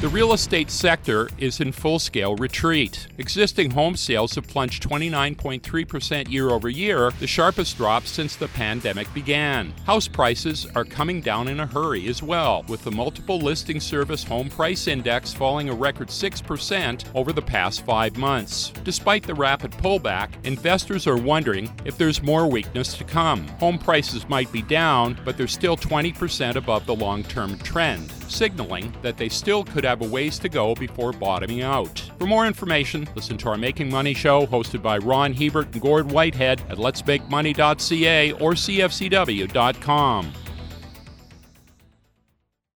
The real estate sector is in full scale retreat. Existing home sales have plunged 29.3% year over year, the sharpest drop since the pandemic began. House prices are coming down in a hurry as well, with the multiple listing service home price index falling a record 6% over the past five months. Despite the rapid pullback, investors are wondering if there's more weakness to come. Home prices might be down, but they're still 20% above the long term trend signaling that they still could have a ways to go before bottoming out. For more information, listen to our Making Money show hosted by Ron Hebert and Gord Whitehead at letsmakemoney.ca or cfcw.com.